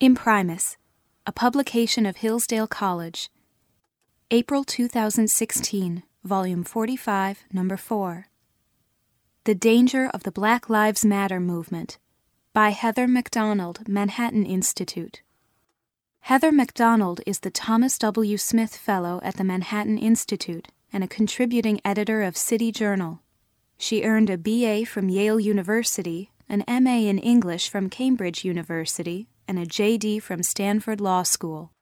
Imprimis, a publication of Hillsdale College. April 2016, Volume 45, Number 4. The Danger of the Black Lives Matter Movement by Heather Mac Donald, Manhattan Institute. Heather Mac Donald is the Thomas W. Smith Fellow at the Manhattan Institute and a contributing editor of City Journal. She earned a BA from Yale University, an MA in English from Cambridge University, and a JD from Stanford Law School.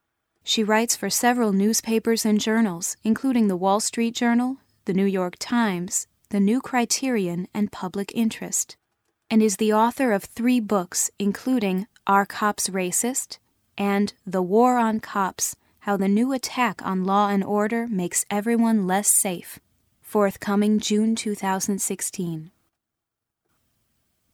She writes for several newspapers and journals, including the Wall Street Journal, the New York Times, the New Criterion, and Public Interest, and is the author of three books, including Are Cops Racist? and The War on Cops How the New Attack on Law and Order Makes Everyone Less Safe, forthcoming June 2016.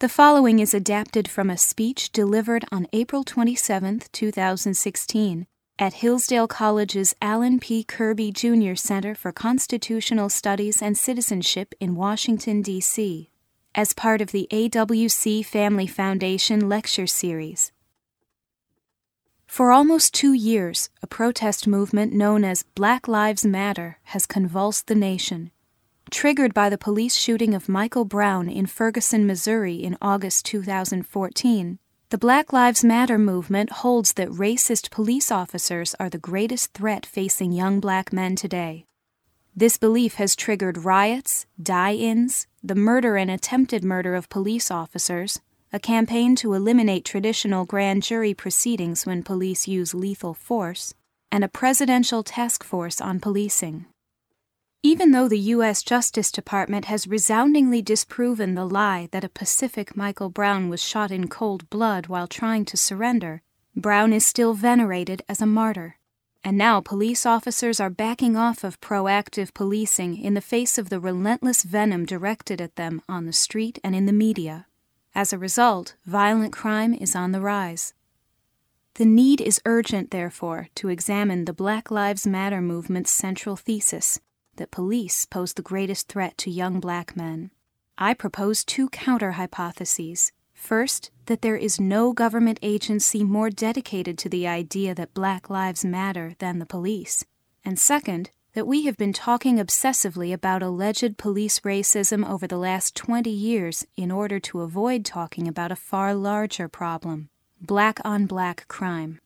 The following is adapted from a speech delivered on April 27, 2016, at Hillsdale College's Allen P. Kirby Jr. Center for Constitutional Studies and Citizenship in Washington, D.C., as part of the AWC Family Foundation Lecture Series. For almost two years, a protest movement known as Black Lives Matter has convulsed the nation. Triggered by the police shooting of Michael Brown in Ferguson, Missouri in August 2014, the Black Lives Matter movement holds that racist police officers are the greatest threat facing young black men today. This belief has triggered riots, die ins, the murder and attempted murder of police officers, a campaign to eliminate traditional grand jury proceedings when police use lethal force, and a presidential task force on policing. Even though the U.S. Justice Department has resoundingly disproven the lie that a Pacific Michael Brown was shot in cold blood while trying to surrender, Brown is still venerated as a martyr. And now police officers are backing off of proactive policing in the face of the relentless venom directed at them on the street and in the media. As a result, violent crime is on the rise. The need is urgent, therefore, to examine the Black Lives Matter movement's central thesis that police pose the greatest threat to young black men. I propose two counter hypotheses. First, that there is no government agency more dedicated to the idea that black lives matter than the police. And second, that we have been talking obsessively about alleged police racism over the last 20 years in order to avoid talking about a far larger problem black on black crime.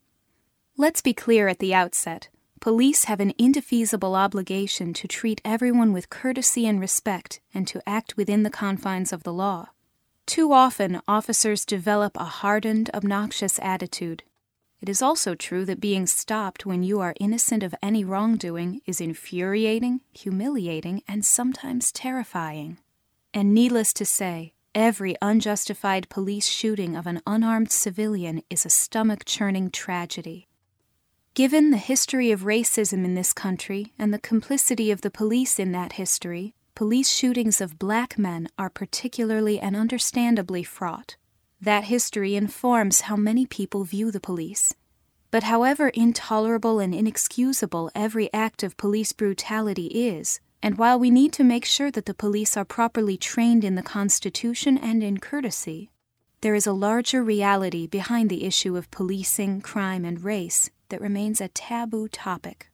Let's be clear at the outset police have an indefeasible obligation to treat everyone with courtesy and respect and to act within the confines of the law. Too often, officers develop a hardened, obnoxious attitude it is also true that being stopped when you are innocent of any wrongdoing is infuriating, humiliating, and sometimes terrifying. And needless to say, every unjustified police shooting of an unarmed civilian is a stomach churning tragedy. Given the history of racism in this country and the complicity of the police in that history, police shootings of black men are particularly and understandably fraught. That history informs how many people view the police. But however intolerable and inexcusable every act of police brutality is, and while we need to make sure that the police are properly trained in the Constitution and in courtesy, there is a larger reality behind the issue of policing, crime, and race that remains a taboo topic.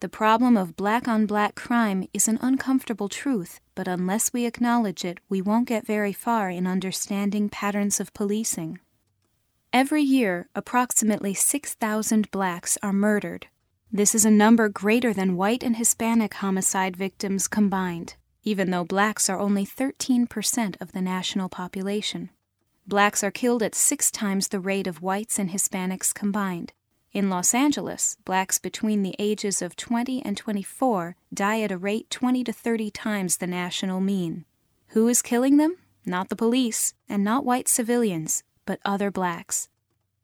The problem of black on black crime is an uncomfortable truth, but unless we acknowledge it, we won't get very far in understanding patterns of policing. Every year, approximately 6,000 blacks are murdered. This is a number greater than white and Hispanic homicide victims combined, even though blacks are only 13% of the national population. Blacks are killed at six times the rate of whites and Hispanics combined. In Los Angeles, blacks between the ages of 20 and 24 die at a rate 20 to 30 times the national mean. Who is killing them? Not the police, and not white civilians, but other blacks.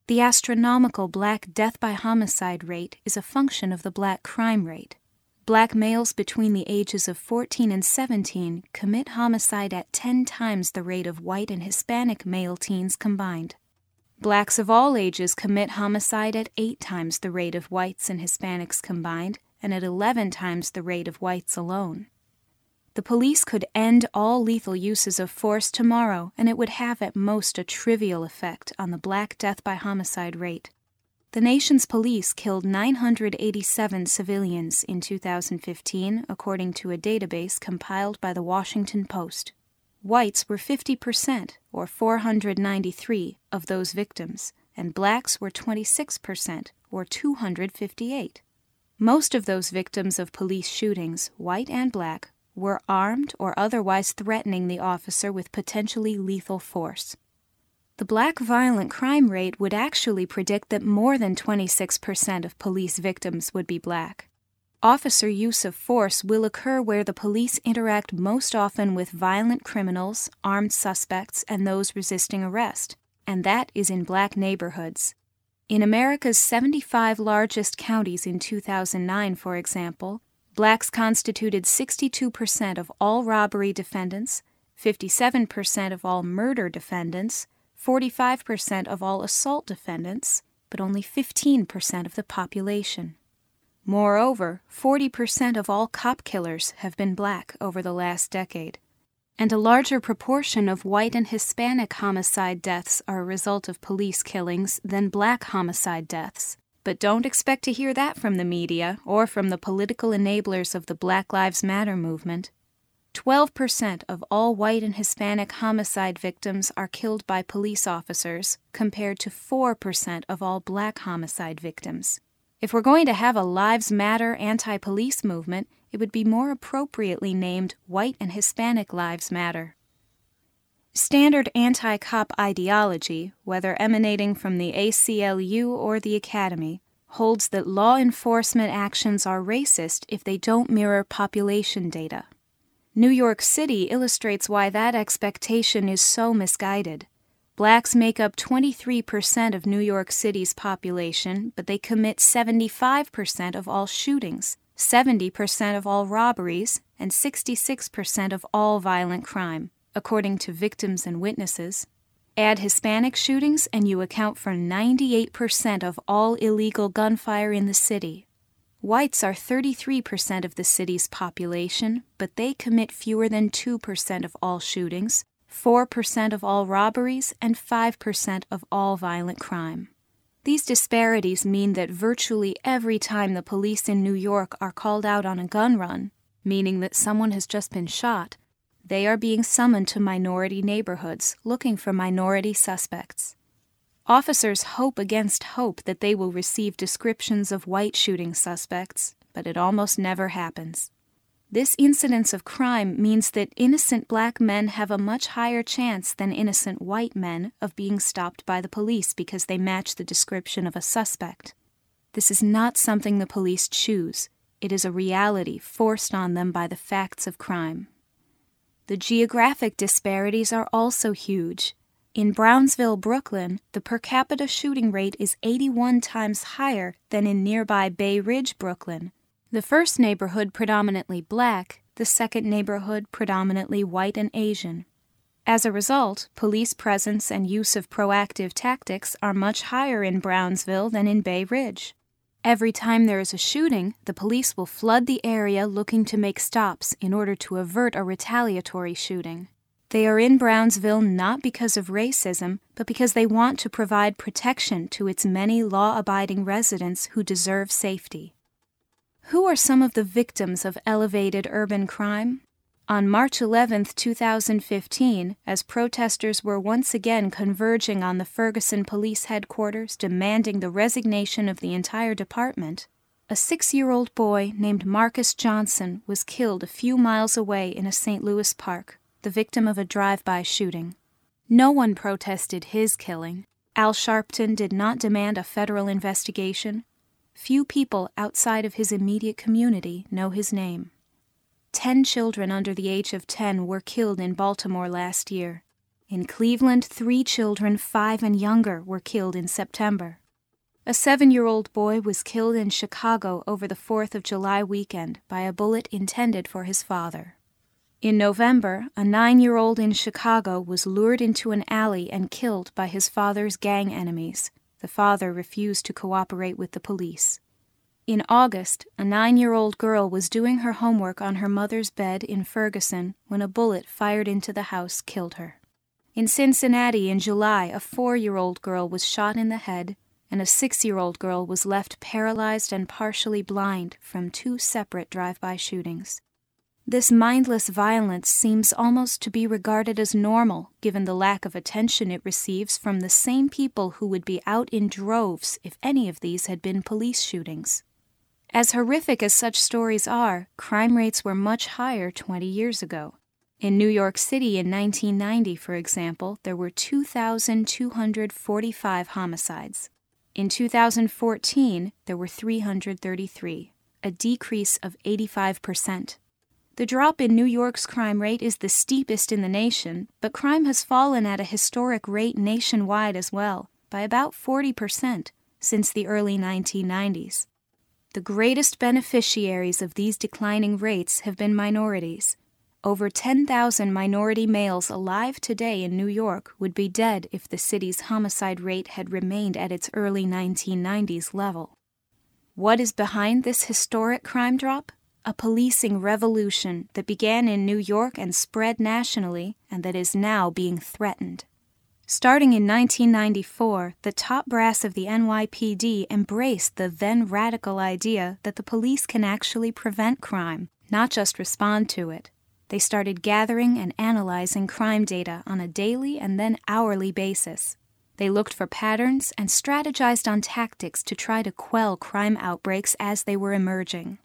The astronomical black death by homicide rate is a function of the black crime rate. Black males between the ages of 14 and 17 commit homicide at 10 times the rate of white and Hispanic male teens combined. Blacks of all ages commit homicide at eight times the rate of whites and Hispanics combined, and at 11 times the rate of whites alone. The police could end all lethal uses of force tomorrow, and it would have at most a trivial effect on the black death by homicide rate. The nation's police killed 987 civilians in 2015, according to a database compiled by the Washington Post. Whites were 50%, or 493, of those victims, and blacks were 26%, or 258. Most of those victims of police shootings, white and black, were armed or otherwise threatening the officer with potentially lethal force. The black violent crime rate would actually predict that more than 26% of police victims would be black. Officer use of force will occur where the police interact most often with violent criminals, armed suspects, and those resisting arrest, and that is in black neighborhoods. In America's 75 largest counties in 2009, for example, blacks constituted 62% of all robbery defendants, 57% of all murder defendants, 45% of all assault defendants, but only 15% of the population. Moreover, 40% of all cop killers have been black over the last decade, and a larger proportion of white and Hispanic homicide deaths are a result of police killings than black homicide deaths. But don't expect to hear that from the media or from the political enablers of the Black Lives Matter movement. 12% of all white and Hispanic homicide victims are killed by police officers, compared to 4% of all black homicide victims. If we're going to have a Lives Matter anti police movement, it would be more appropriately named White and Hispanic Lives Matter. Standard anti cop ideology, whether emanating from the ACLU or the Academy, holds that law enforcement actions are racist if they don't mirror population data. New York City illustrates why that expectation is so misguided. Blacks make up 23% of New York City's population, but they commit 75% of all shootings, 70% of all robberies, and 66% of all violent crime, according to victims and witnesses. Add Hispanic shootings, and you account for 98% of all illegal gunfire in the city. Whites are 33% of the city's population, but they commit fewer than 2% of all shootings, 4% of all robberies, and 5% of all violent crime. These disparities mean that virtually every time the police in New York are called out on a gun run, meaning that someone has just been shot, they are being summoned to minority neighborhoods looking for minority suspects. Officers hope against hope that they will receive descriptions of white shooting suspects, but it almost never happens. This incidence of crime means that innocent black men have a much higher chance than innocent white men of being stopped by the police because they match the description of a suspect. This is not something the police choose, it is a reality forced on them by the facts of crime. The geographic disparities are also huge. In Brownsville, Brooklyn, the per capita shooting rate is 81 times higher than in nearby Bay Ridge, Brooklyn. The first neighborhood predominantly black, the second neighborhood predominantly white and Asian. As a result, police presence and use of proactive tactics are much higher in Brownsville than in Bay Ridge. Every time there is a shooting, the police will flood the area looking to make stops in order to avert a retaliatory shooting. They are in Brownsville not because of racism, but because they want to provide protection to its many law abiding residents who deserve safety. Who are some of the victims of elevated urban crime? On March 11, 2015, as protesters were once again converging on the Ferguson Police Headquarters demanding the resignation of the entire department, a six year old boy named Marcus Johnson was killed a few miles away in a St. Louis park the victim of a drive by shooting. No one protested his killing. Al Sharpton did not demand a federal investigation. Few people outside of his immediate community know his name. Ten children under the age of 10 were killed in Baltimore last year. In Cleveland, three children, five and younger, were killed in September. A seven year old boy was killed in Chicago over the 4th of July weekend by a bullet intended for his father. In November, a nine year old in Chicago was lured into an alley and killed by his father's gang enemies. The father refused to cooperate with the police. In August, a nine year old girl was doing her homework on her mother's bed in Ferguson when a bullet fired into the house killed her. In Cincinnati in July, a four year old girl was shot in the head, and a six year old girl was left paralyzed and partially blind from two separate drive by shootings. This mindless violence seems almost to be regarded as normal, given the lack of attention it receives from the same people who would be out in droves if any of these had been police shootings. As horrific as such stories are, crime rates were much higher 20 years ago. In New York City in 1990, for example, there were 2,245 homicides. In 2014, there were 333, a decrease of 85%. The drop in New York's crime rate is the steepest in the nation, but crime has fallen at a historic rate nationwide as well, by about 40% since the early 1990s. The greatest beneficiaries of these declining rates have been minorities. Over 10,000 minority males alive today in New York would be dead if the city's homicide rate had remained at its early 1990s level. What is behind this historic crime drop? A policing revolution that began in New York and spread nationally and that is now being threatened. Starting in 1994, the top brass of the NYPD embraced the then radical idea that the police can actually prevent crime, not just respond to it. They started gathering and analyzing crime data on a daily and then hourly basis. They looked for patterns and strategized on tactics to try to quell crime outbreaks as they were emerging.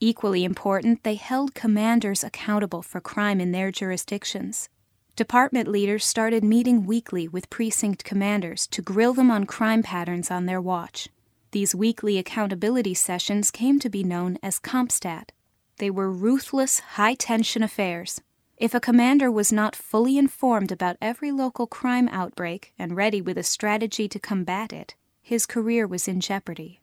Equally important, they held commanders accountable for crime in their jurisdictions. Department leaders started meeting weekly with precinct commanders to grill them on crime patterns on their watch. These weekly accountability sessions came to be known as CompStat. They were ruthless, high tension affairs. If a commander was not fully informed about every local crime outbreak and ready with a strategy to combat it, his career was in jeopardy.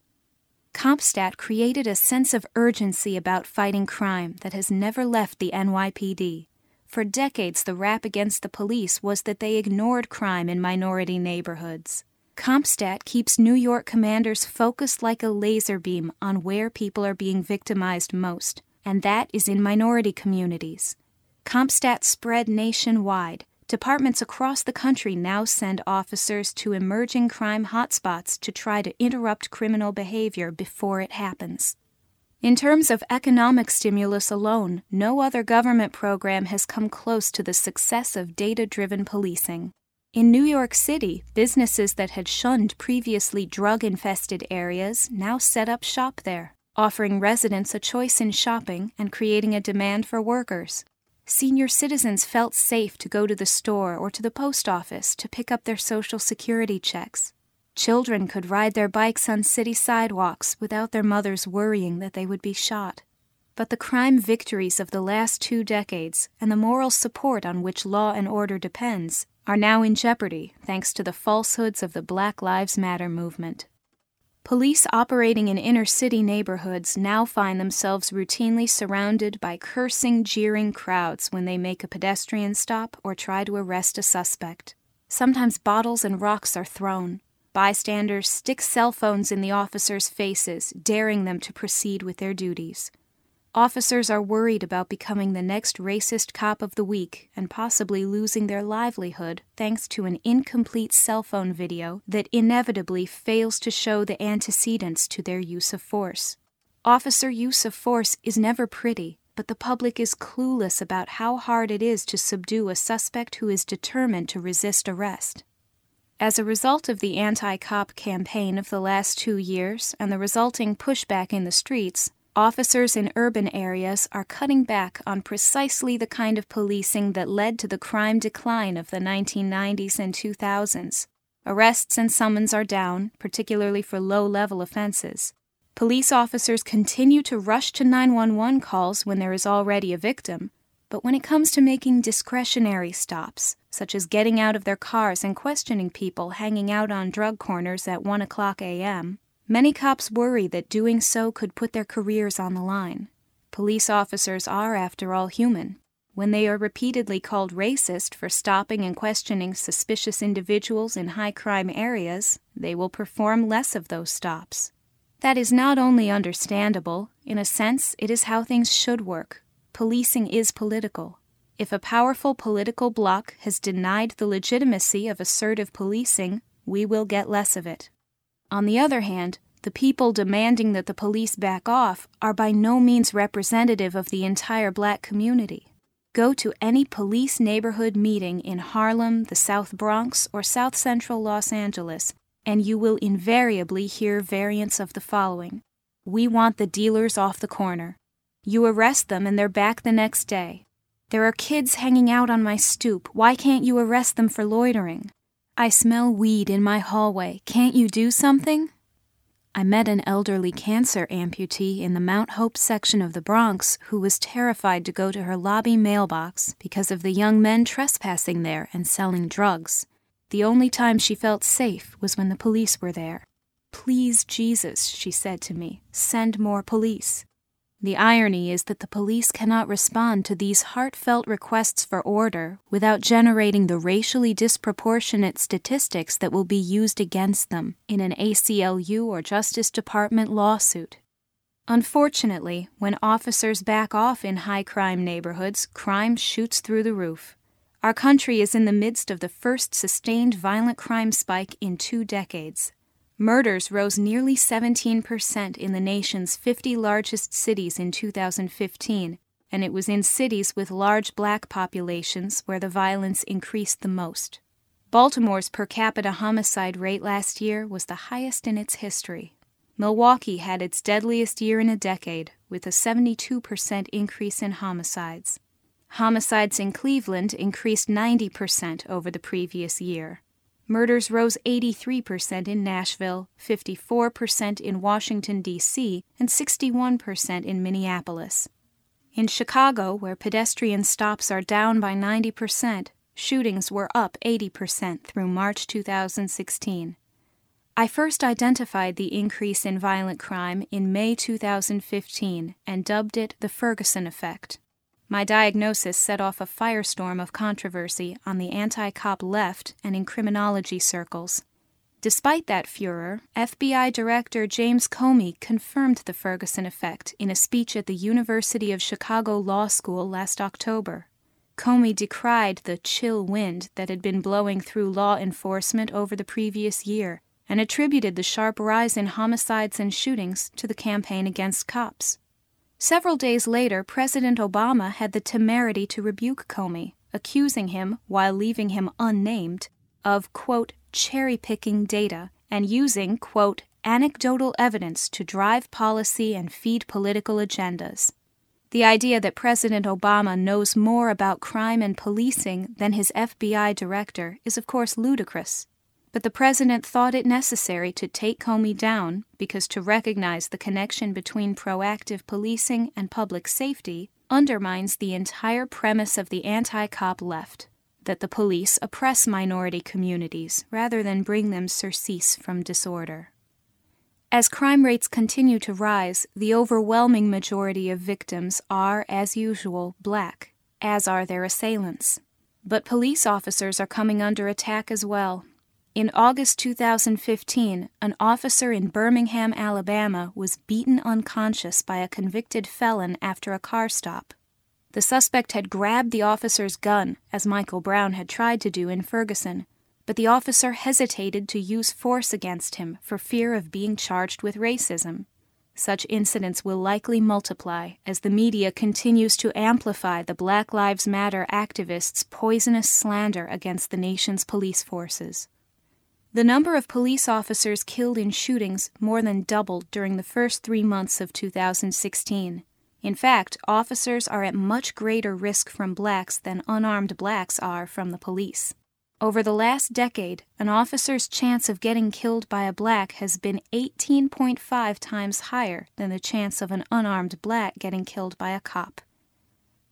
CompStat created a sense of urgency about fighting crime that has never left the NYPD. For decades, the rap against the police was that they ignored crime in minority neighborhoods. CompStat keeps New York commanders focused like a laser beam on where people are being victimized most, and that is in minority communities. CompStat spread nationwide, Departments across the country now send officers to emerging crime hotspots to try to interrupt criminal behavior before it happens. In terms of economic stimulus alone, no other government program has come close to the success of data driven policing. In New York City, businesses that had shunned previously drug infested areas now set up shop there, offering residents a choice in shopping and creating a demand for workers senior citizens felt safe to go to the store or to the post office to pick up their Social Security checks. Children could ride their bikes on city sidewalks without their mothers worrying that they would be shot. But the crime victories of the last two decades and the moral support on which law and order depends are now in jeopardy thanks to the falsehoods of the Black Lives Matter movement. Police operating in inner city neighborhoods now find themselves routinely surrounded by cursing, jeering crowds when they make a pedestrian stop or try to arrest a suspect. Sometimes bottles and rocks are thrown. Bystanders stick cell phones in the officers' faces, daring them to proceed with their duties. Officers are worried about becoming the next racist cop of the week and possibly losing their livelihood thanks to an incomplete cell phone video that inevitably fails to show the antecedents to their use of force. Officer use of force is never pretty, but the public is clueless about how hard it is to subdue a suspect who is determined to resist arrest. As a result of the anti cop campaign of the last two years and the resulting pushback in the streets, officers in urban areas are cutting back on precisely the kind of policing that led to the crime decline of the 1990s and 2000s. Arrests and summons are down, particularly for low level offenses. Police officers continue to rush to 911 calls when there is already a victim, but when it comes to making discretionary stops, such as getting out of their cars and questioning people hanging out on drug corners at 1 o'clock a.m., Many cops worry that doing so could put their careers on the line. Police officers are, after all, human. When they are repeatedly called racist for stopping and questioning suspicious individuals in high crime areas, they will perform less of those stops. That is not only understandable, in a sense, it is how things should work. Policing is political. If a powerful political bloc has denied the legitimacy of assertive policing, we will get less of it. On the other hand, the people demanding that the police back off are by no means representative of the entire black community. Go to any police neighborhood meeting in Harlem, the South Bronx, or South Central Los Angeles, and you will invariably hear variants of the following We want the dealers off the corner. You arrest them and they're back the next day. There are kids hanging out on my stoop. Why can't you arrest them for loitering? I smell weed in my hallway. Can't you do something? I met an elderly cancer amputee in the Mount Hope section of the Bronx who was terrified to go to her lobby mailbox because of the young men trespassing there and selling drugs. The only time she felt safe was when the police were there. Please, Jesus, she said to me, send more police. The irony is that the police cannot respond to these heartfelt requests for order without generating the racially disproportionate statistics that will be used against them in an ACLU or Justice Department lawsuit. Unfortunately, when officers back off in high crime neighborhoods, crime shoots through the roof. Our country is in the midst of the first sustained violent crime spike in two decades. Murders rose nearly 17% in the nation's 50 largest cities in 2015, and it was in cities with large black populations where the violence increased the most. Baltimore's per capita homicide rate last year was the highest in its history. Milwaukee had its deadliest year in a decade, with a 72% increase in homicides. Homicides in Cleveland increased 90% over the previous year. Murders rose 83% in Nashville, 54% in Washington, D.C., and 61% in Minneapolis. In Chicago, where pedestrian stops are down by 90%, shootings were up 80% through March 2016. I first identified the increase in violent crime in May 2015 and dubbed it the Ferguson effect. My diagnosis set off a firestorm of controversy on the anti cop left and in criminology circles. Despite that furor, FBI Director James Comey confirmed the Ferguson effect in a speech at the University of Chicago Law School last October. Comey decried the chill wind that had been blowing through law enforcement over the previous year and attributed the sharp rise in homicides and shootings to the campaign against cops. Several days later, President Obama had the temerity to rebuke Comey, accusing him, while leaving him unnamed, of, quote, cherry picking data and using, quote, anecdotal evidence to drive policy and feed political agendas. The idea that President Obama knows more about crime and policing than his FBI director is, of course, ludicrous. But the president thought it necessary to take Comey down because to recognize the connection between proactive policing and public safety undermines the entire premise of the anti cop left that the police oppress minority communities rather than bring them surcease from disorder. As crime rates continue to rise, the overwhelming majority of victims are, as usual, black, as are their assailants. But police officers are coming under attack as well, in August 2015, an officer in Birmingham, Alabama, was beaten unconscious by a convicted felon after a car stop. The suspect had grabbed the officer's gun, as Michael Brown had tried to do in Ferguson, but the officer hesitated to use force against him for fear of being charged with racism. Such incidents will likely multiply as the media continues to amplify the Black Lives Matter activists' poisonous slander against the nation's police forces. The number of police officers killed in shootings more than doubled during the first three months of 2016. In fact, officers are at much greater risk from blacks than unarmed blacks are from the police. Over the last decade, an officer's chance of getting killed by a black has been 18.5 times higher than the chance of an unarmed black getting killed by a cop.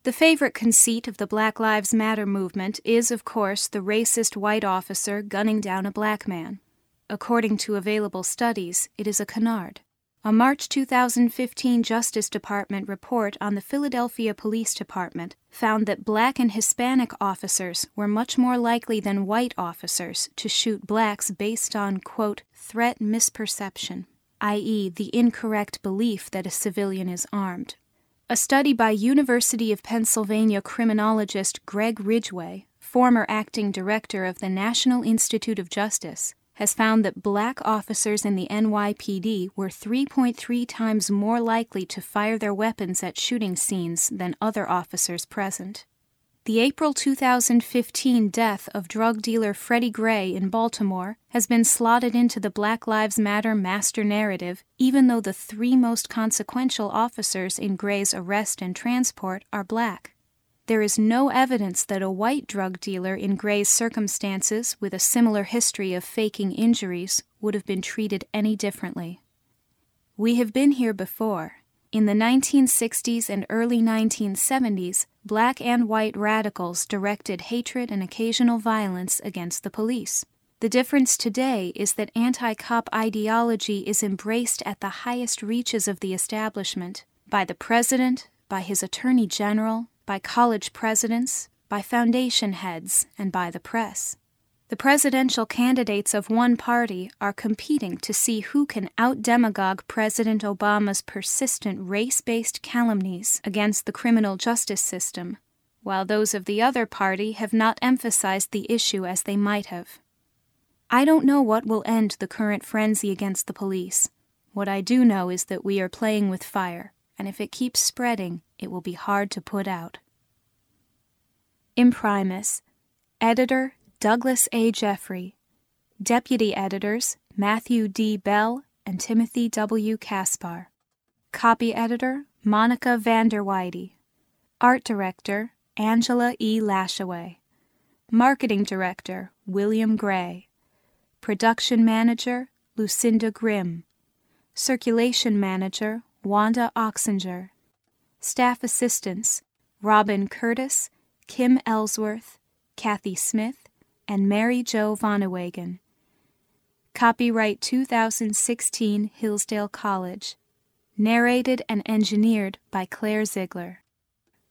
The favorite conceit of the Black Lives Matter movement is, of course, the racist white officer gunning down a black man. According to available studies, it is a canard. A March 2015 Justice Department report on the Philadelphia Police Department found that black and Hispanic officers were much more likely than white officers to shoot blacks based on, quote, threat misperception, i.e., the incorrect belief that a civilian is armed, a study by University of Pennsylvania criminologist Greg Ridgeway, former acting director of the National Institute of Justice, has found that black officers in the NYPD were 3.3 times more likely to fire their weapons at shooting scenes than other officers present. The April 2015 death of drug dealer Freddie Gray in Baltimore has been slotted into the Black Lives Matter master narrative, even though the three most consequential officers in Gray's arrest and transport are black. There is no evidence that a white drug dealer in Gray's circumstances with a similar history of faking injuries would have been treated any differently. We have been here before. In the 1960s and early 1970s, black and white radicals directed hatred and occasional violence against the police. The difference today is that anti cop ideology is embraced at the highest reaches of the establishment by the president, by his attorney general, by college presidents, by foundation heads, and by the press. The presidential candidates of one party are competing to see who can outdemagogue President Obama's persistent race based calumnies against the criminal justice system, while those of the other party have not emphasized the issue as they might have. I don't know what will end the current frenzy against the police. What I do know is that we are playing with fire, and if it keeps spreading, it will be hard to put out. Imprimis, Editor Douglas A. Jeffrey, Deputy Editors Matthew D. Bell and Timothy W. Caspar, Copy Editor Monica Vanderweide, Art Director Angela E. Lashaway, Marketing Director William Gray, Production Manager Lucinda Grimm, Circulation Manager Wanda Oxinger, Staff Assistants Robin Curtis, Kim Ellsworth, Kathy Smith, and Mary Jo Von Ewegen. Copyright 2016 Hillsdale College. Narrated and engineered by Claire Ziegler.